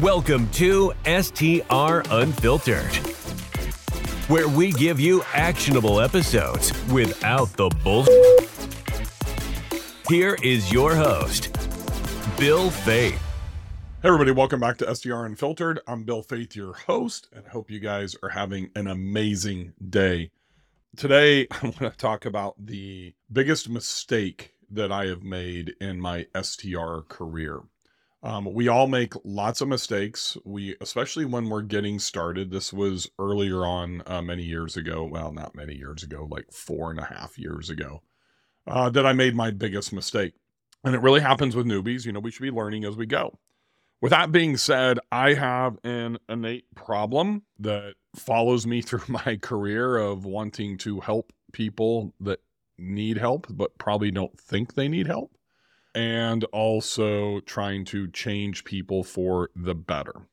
Welcome to STR Unfiltered, where we give you actionable episodes without the bull. Here is your host, Bill Faeth. Hey, everybody, welcome back to STR Unfiltered. I'm Bill Faeth, your host, and hope you guys are having an amazing day. Today, I want to talk about the biggest mistake that I have made in my STR career. Um, we all make lots of mistakes. We, especially when we're getting started. This was earlier on, uh, many years ago. Well, not many years ago, like four and a half years ago, uh, that I made my biggest mistake. And it really happens with newbies. You know, we should be learning as we go. With that being said, I have an innate problem that follows me through my career of wanting to help people that need help, but probably don't think they need help, and also trying to change people for the better.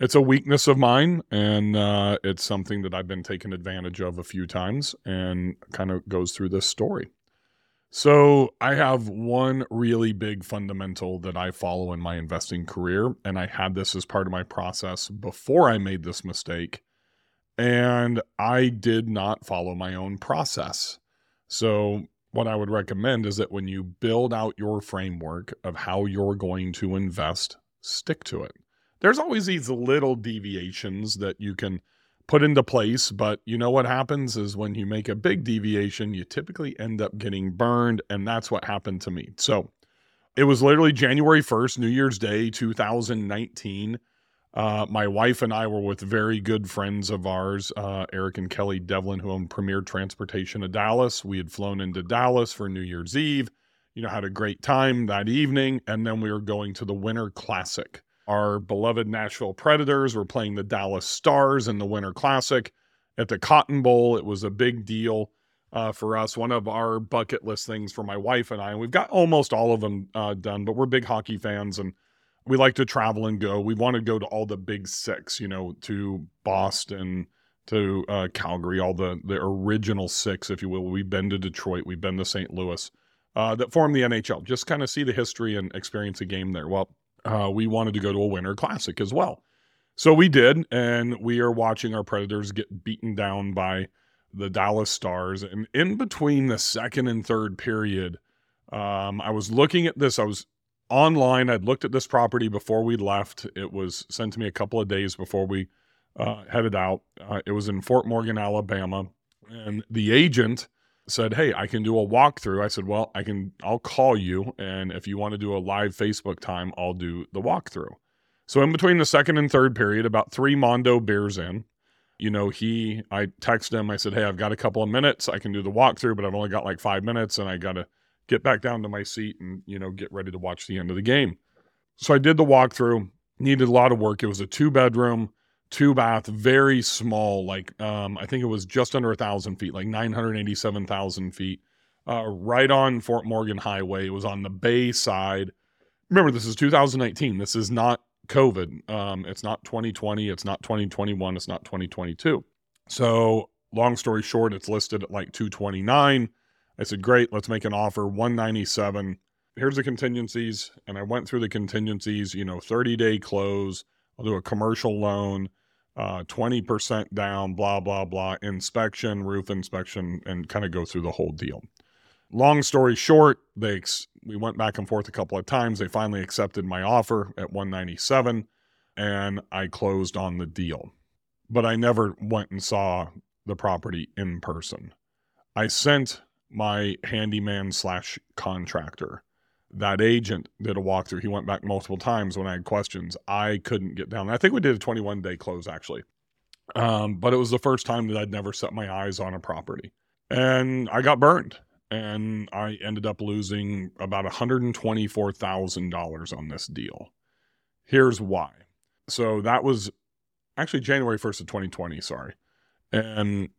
It's a weakness of mine, and uh, it's something that I've been taken advantage of a few times, and kind of goes through this story. So, I have one really big fundamental that I follow in my investing career, and I had this as part of my process before I made this mistake. And I did not follow my own process. So, what I would recommend is that when you build out your framework of how you're going to invest, stick to it. There's always these little deviations that you can put into place. But you know what happens is when you make a big deviation, you typically end up getting burned. And that's what happened to me. So it was literally January 1st, New Year's Day, 2019. Uh, my wife and I were with very good friends of ours, uh, Eric and Kelly Devlin, who own Premier Transportation of Dallas. We had flown into Dallas for New Year's Eve, you know, had a great time that evening. And then we were going to the Winter Classic. Our beloved Nashville Predators were playing the Dallas Stars in the Winter Classic at the Cotton Bowl. It was a big deal uh, for us, one of our bucket list things for my wife and I. And we've got almost all of them uh, done, but we're big hockey fans and we like to travel and go. We want to go to all the big six, you know, to Boston, to uh, Calgary, all the the original six, if you will. We've been to Detroit, we've been to St. Louis, uh, that form the NHL. Just kind of see the history and experience a game there. Well, uh, we wanted to go to a Winter Classic as well. So we did, and we are watching our Predators get beaten down by the Dallas Stars. And in between the second and third period, um, I was looking at this. I was online. I'd looked at this property before we left. It was sent to me a couple of days before we uh, headed out. Uh, it was in Fort Morgan, Alabama. And the agent said, Hey, I can do a walkthrough. I said, Well, I can, I'll call you. And if you want to do a live Facebook time, I'll do the walkthrough. So, in between the second and third period, about three Mondo beers in, you know, he, I texted him, I said, Hey, I've got a couple of minutes. I can do the walkthrough, but I've only got like five minutes and I got to get back down to my seat and, you know, get ready to watch the end of the game. So, I did the walkthrough, needed a lot of work. It was a two bedroom, two bath, very small, like um, I think it was just under a thousand feet, like 987,000 feet, uh, right on Fort Morgan Highway. It was on the bay side. Remember, this is 2019. This is not COVID. Um, it's not 2020. It's not 2021. It's not 2022. So, long story short, it's listed at like 229. I said, great, let's make an offer, 197. Here's the contingencies. And I went through the contingencies, you know, 30 day close. I'll do a commercial loan uh, 20% down, blah, blah, blah, inspection, roof inspection, and kind of go through the whole deal. Long story short, they we went back and forth a couple of times. They finally accepted my offer at 197 and I closed on the deal. But I never went and saw the property in person. I sent my handyman slash contractor that agent did a walkthrough. He went back multiple times when I had questions. I couldn't get down. I think we did a 21 day close actually. Um, but it was the first time that I'd never set my eyes on a property. And I got burned. And I ended up losing about $124,000 on this deal. Here's why. So that was actually January 1st of 2020, sorry. And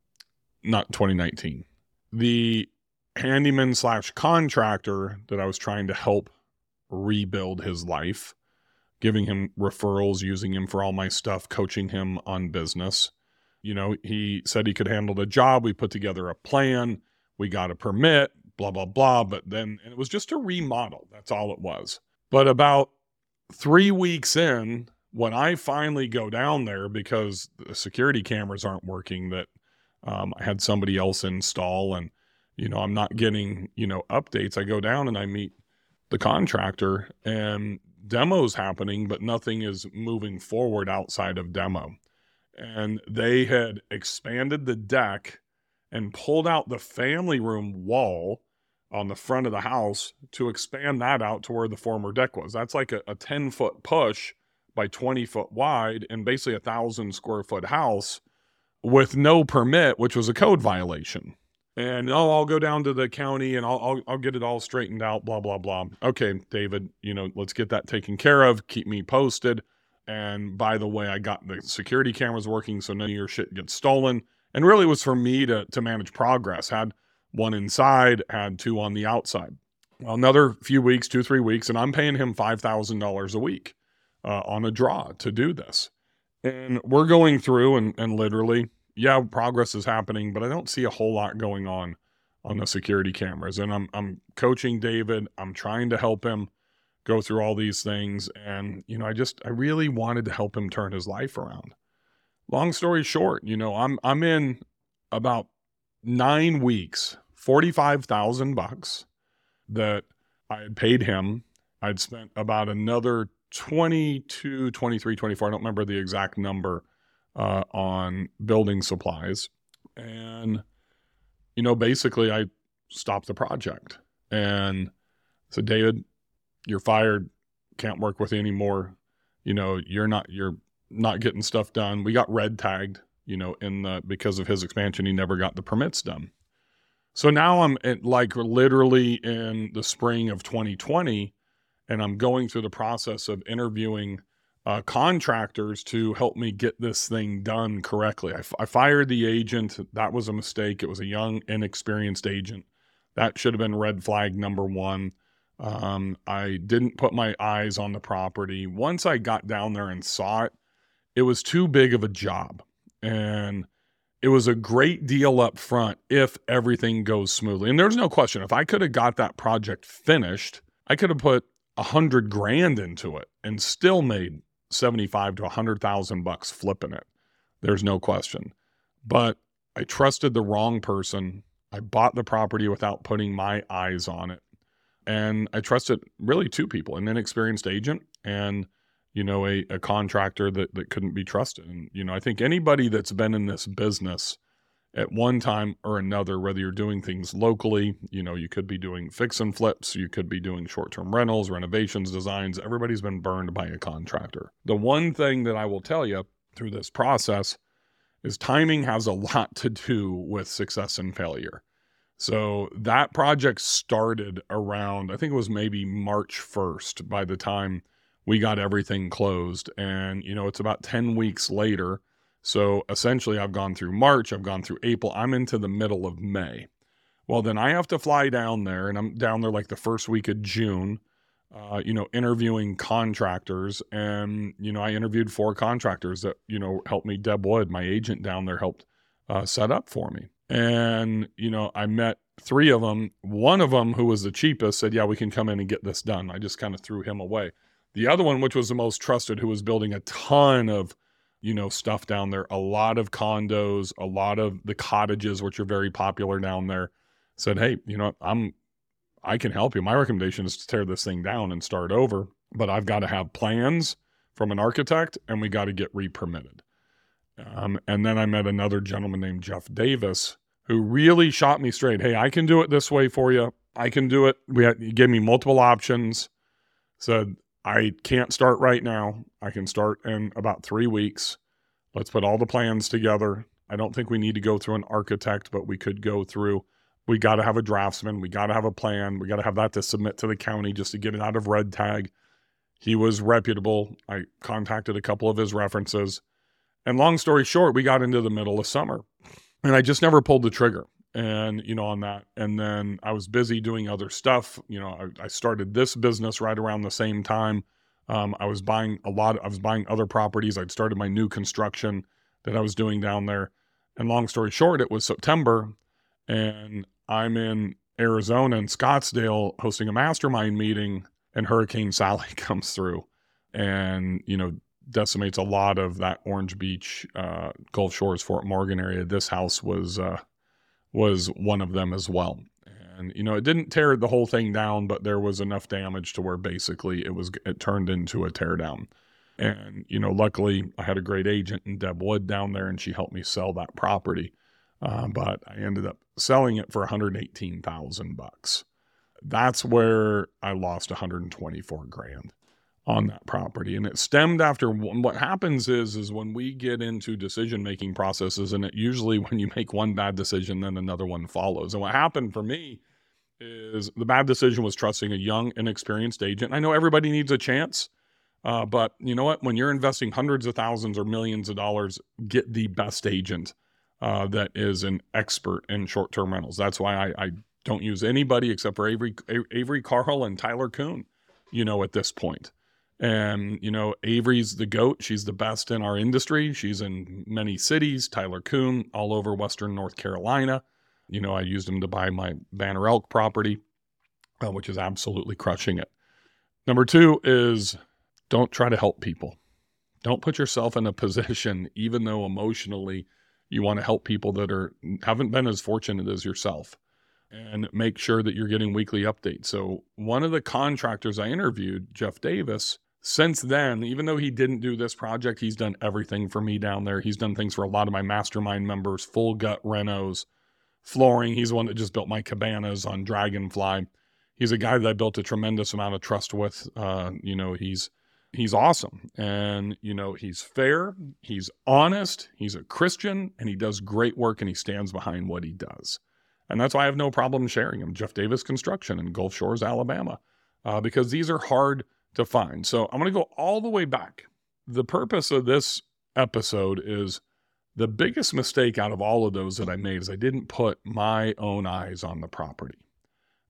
not 2019. The handyman slash contractor that I was trying to help rebuild his life, giving him referrals, using him for all my stuff, coaching him on business. You know, he said he could handle the job. We put together a plan. We got a permit, blah, blah, blah. But then it was just a remodel. That's all it was. But about three weeks in, when I finally go down there because the security cameras aren't working that um, I had somebody else install and you know I'm not getting you know updates. I go down and I meet the contractor and demos happening, but nothing is moving forward outside of demo. And they had expanded the deck and pulled out the family room wall on the front of the house to expand that out to where the former deck was. That's like a, a 10 foot push by 20 foot wide and basically a thousand square foot house with no permit, which was a code violation. And oh, I'll go down to the county and I'll, I'll I'll get it all straightened out. Blah blah blah. Okay, David, you know, let's get that taken care of. Keep me posted. And by the way, I got the security cameras working, so none of your shit gets stolen. And really, it was for me to to manage progress. Had one inside, had two on the outside. Well, another few weeks, two three weeks, and I'm paying him five thousand dollars a week uh, on a draw to do this. And we're going through and, and literally, yeah, progress is happening, but I don't see a whole lot going on on the security cameras. And I'm, I'm coaching David. I'm trying to help him go through all these things. And, you know, I just, I really wanted to help him turn his life around. Long story short, you know, I'm, I'm in about nine weeks, 45,000 bucks that I had paid him. I'd spent about another 22, 23, 24. I don't remember the exact number uh, on building supplies. And, you know, basically I stopped the project and said, David, you're fired. Can't work with you anymore. You know, you're not, you're not getting stuff done. We got red tagged, you know, in the, because of his expansion, he never got the permits done. So now I'm at, like literally in the spring of 2020 and I'm going through the process of interviewing uh, contractors to help me get this thing done correctly. I, f- I fired the agent. That was a mistake. It was a young, inexperienced agent. That should have been red flag number one. Um, I didn't put my eyes on the property. Once I got down there and saw it, it was too big of a job. And it was a great deal up front if everything goes smoothly. And there's no question, if I could have got that project finished, I could have put a hundred grand into it and still made 75 to a hundred thousand bucks flipping it. There's no question. But I trusted the wrong person. I bought the property without putting my eyes on it. And I trusted really two people, an inexperienced agent and, you know, a, a contractor that, that couldn't be trusted. And, you know, I think anybody that's been in this business at one time or another, whether you're doing things locally, you know, you could be doing fix and flips, you could be doing short term rentals, renovations, designs. Everybody's been burned by a contractor. The one thing that I will tell you through this process is timing has a lot to do with success and failure. So that project started around, I think it was maybe March 1st by the time we got everything closed. And, you know, it's about 10 weeks later so essentially, I've gone through March, I've gone through April, I'm into the middle of May. Well, then I have to fly down there, and I'm down there like the first week of June, uh, you know, interviewing contractors. And, you know, I interviewed four contractors that, you know, helped me. Deb Wood, my agent down there, helped uh, set up for me. And, you know, I met three of them. One of them, who was the cheapest, said, Yeah, we can come in and get this done. I just kind of threw him away. The other one, which was the most trusted, who was building a ton of you know, stuff down there. A lot of condos, a lot of the cottages, which are very popular down there, said, Hey, you know, I'm, I can help you. My recommendation is to tear this thing down and start over, but I've got to have plans from an architect and we got to get re-permitted. Um, and then I met another gentleman named Jeff Davis who really shot me straight. Hey, I can do it this way for you. I can do it. We had, he gave me multiple options. Said, I can't start right now. I can start in about three weeks. Let's put all the plans together. I don't think we need to go through an architect, but we could go through. We got to have a draftsman. We got to have a plan. We got to have that to submit to the county just to get it out of red tag. He was reputable. I contacted a couple of his references. And long story short, we got into the middle of summer and I just never pulled the trigger and you know on that. And then i was busy doing other stuff. You know i, I started this business right around the same time. Um, i was buying a lot i was buying other properties. I'd started my new construction that i was doing down there. And long story short it was september and i'm in arizona in scottsdale hosting a mastermind meeting and hurricane sally comes through and you know decimates a lot of that Orange Beach, uh, Gulf Shores, Fort Morgan area. This house was uh, was one of them as well. And you know, it didn't tear the whole thing down, but there was enough damage to where basically it was it turned into a tear down. And you know, luckily I had a great agent in Deb Wood down there, and she helped me sell that property. Uh, but I ended up selling it for 118,000 bucks. That's where I lost 124 grand on that property and it stemmed after what happens is is when we get into decision making processes and it usually when you make one bad decision then another one follows and what happened for me is the bad decision was trusting a young inexperienced agent. I know everybody needs a chance uh, but you know what? When you're investing hundreds of thousands or millions of dollars get the best agent uh, that is an expert in short-term rentals. That's why I, I don't use anybody except for avery avery carl and tyler Kuhn you know at this point and, you know, Avery's the GOAT. She's the best in our industry. She's in many cities, Tyler Kuhn, all over Western North Carolina. You know, I used him to buy my Banner Elk property, uh, which is absolutely crushing it. Number two is don't try to help people. Don't put yourself in a position, even though emotionally you want to help people that are haven't been as fortunate as yourself and make sure that you're getting weekly updates. So one of the contractors I interviewed, Jeff Davis, since then, even though he didn't do this project, he's done everything for me down there. He's done things for a lot of my mastermind members, full gut renos, flooring. He's one that just built my cabanas on Dragonfly. He's a guy that I built a tremendous amount of trust with. Uh, you know, he's he's awesome, and you know, he's fair, he's honest, he's a Christian, and he does great work, and he stands behind what he does. And that's why I have no problem sharing him. Jeff Davis Construction in Gulf Shores, Alabama, uh, because these are hard to find. So I'm going to go all the way back. The purpose of this episode is the biggest mistake out of all of those that I made is I didn't put my own eyes on the property.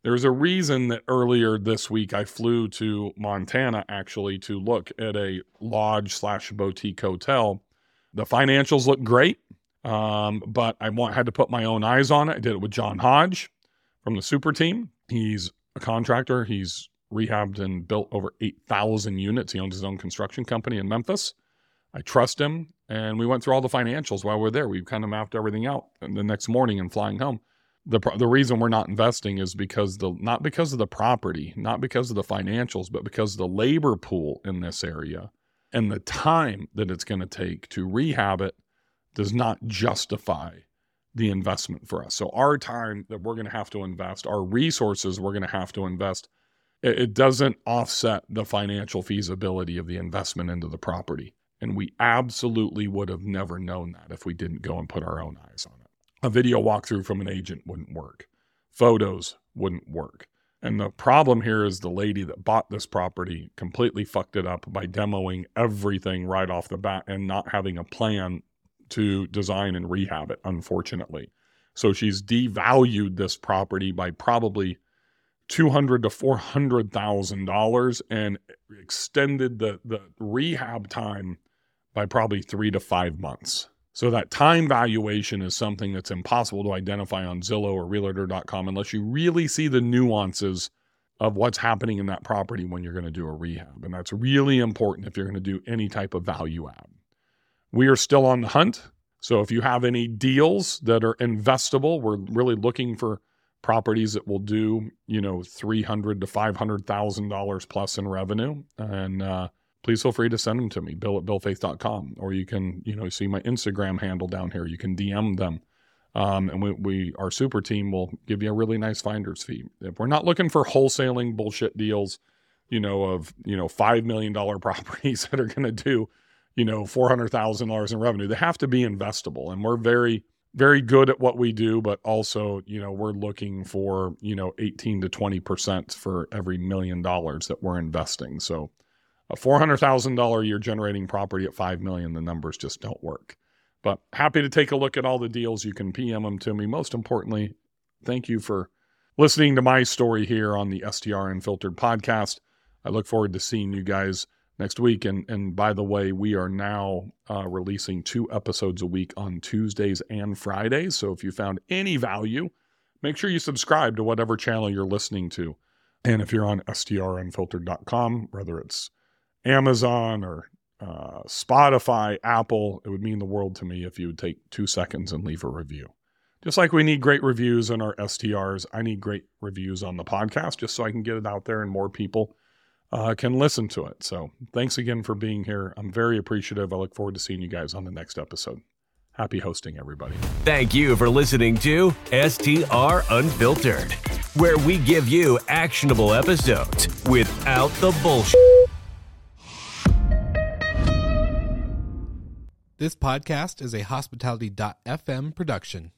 There's a reason that earlier this week I flew to Montana actually to look at a lodge slash boutique hotel. The financials look great, um, but I want, had to put my own eyes on it. I did it with John Hodge from the super team. He's a contractor. He's rehabbed and built over 8,000 units. He owns his own construction company in Memphis. I trust him. And we went through all the financials while we are there. We kind of mapped everything out. And the next morning and flying home, the, the reason we're not investing is because the not because of the property, not because of the financials, but because of the labor pool in this area and the time that it's going to take to rehab it does not justify the investment for us. So our time that we're going to have to invest, our resources we're going to have to invest it doesn't offset the financial feasibility of the investment into the property. And we absolutely would have never known that if we didn't go and put our own eyes on it. A video walkthrough from an agent wouldn't work, photos wouldn't work. And the problem here is the lady that bought this property completely fucked it up by demoing everything right off the bat and not having a plan to design and rehab it, unfortunately. So she's devalued this property by probably two hundred to four hundred thousand dollars and extended the the rehab time by probably three to five months. So that time valuation is something that's impossible to identify on Zillow or Realtor.com unless you really see the nuances of what's happening in that property when you're going to do a rehab. And that's really important if you're going to do any type of value add. We are still on the hunt. So if you have any deals that are investable, we're really looking for properties that will do you know three hundred to five hundred thousand dollars plus in revenue, and uh, please feel free to send them to me, bill at billfaeth.com, or you can you know see my Instagram handle down here. You can DM them. Um, and we, we, our super team will give you a really nice finder's fee. If we're not looking for wholesaling bullshit deals, you know, of, you know, $5 million properties that are going to do, you know, $400,000 in revenue, they have to be investable. And we're very, very good at what we do, but also, you know, we're looking for, you know, 18 to 20% for every million dollars that we're investing. So a $400,000 a year generating property at 5 million, the numbers just don't work. But happy to take a look at all the deals. You can PM them to me. Most importantly, thank you for listening to my story here on the STR Unfiltered podcast. I look forward to seeing you guys next week. And and by the way, we are now uh, releasing two episodes a week on Tuesdays and Fridays. So if you found any value, make sure you subscribe to whatever channel you're listening to. And if you're on strunfiltered.com, whether it's Amazon or uh, Spotify, Apple, it would mean the world to me if you would take two seconds and leave a review. Just like we need great reviews on our STRs, I need great reviews on the podcast just so I can get it out there and more people uh, can listen to it. So thanks again for being here. I'm very appreciative. I look forward to seeing you guys on the next episode. Happy hosting, everybody. Thank you for listening to STR Unfiltered, where we give you actionable episodes without the bullshit. This podcast is a hospitality.fm production.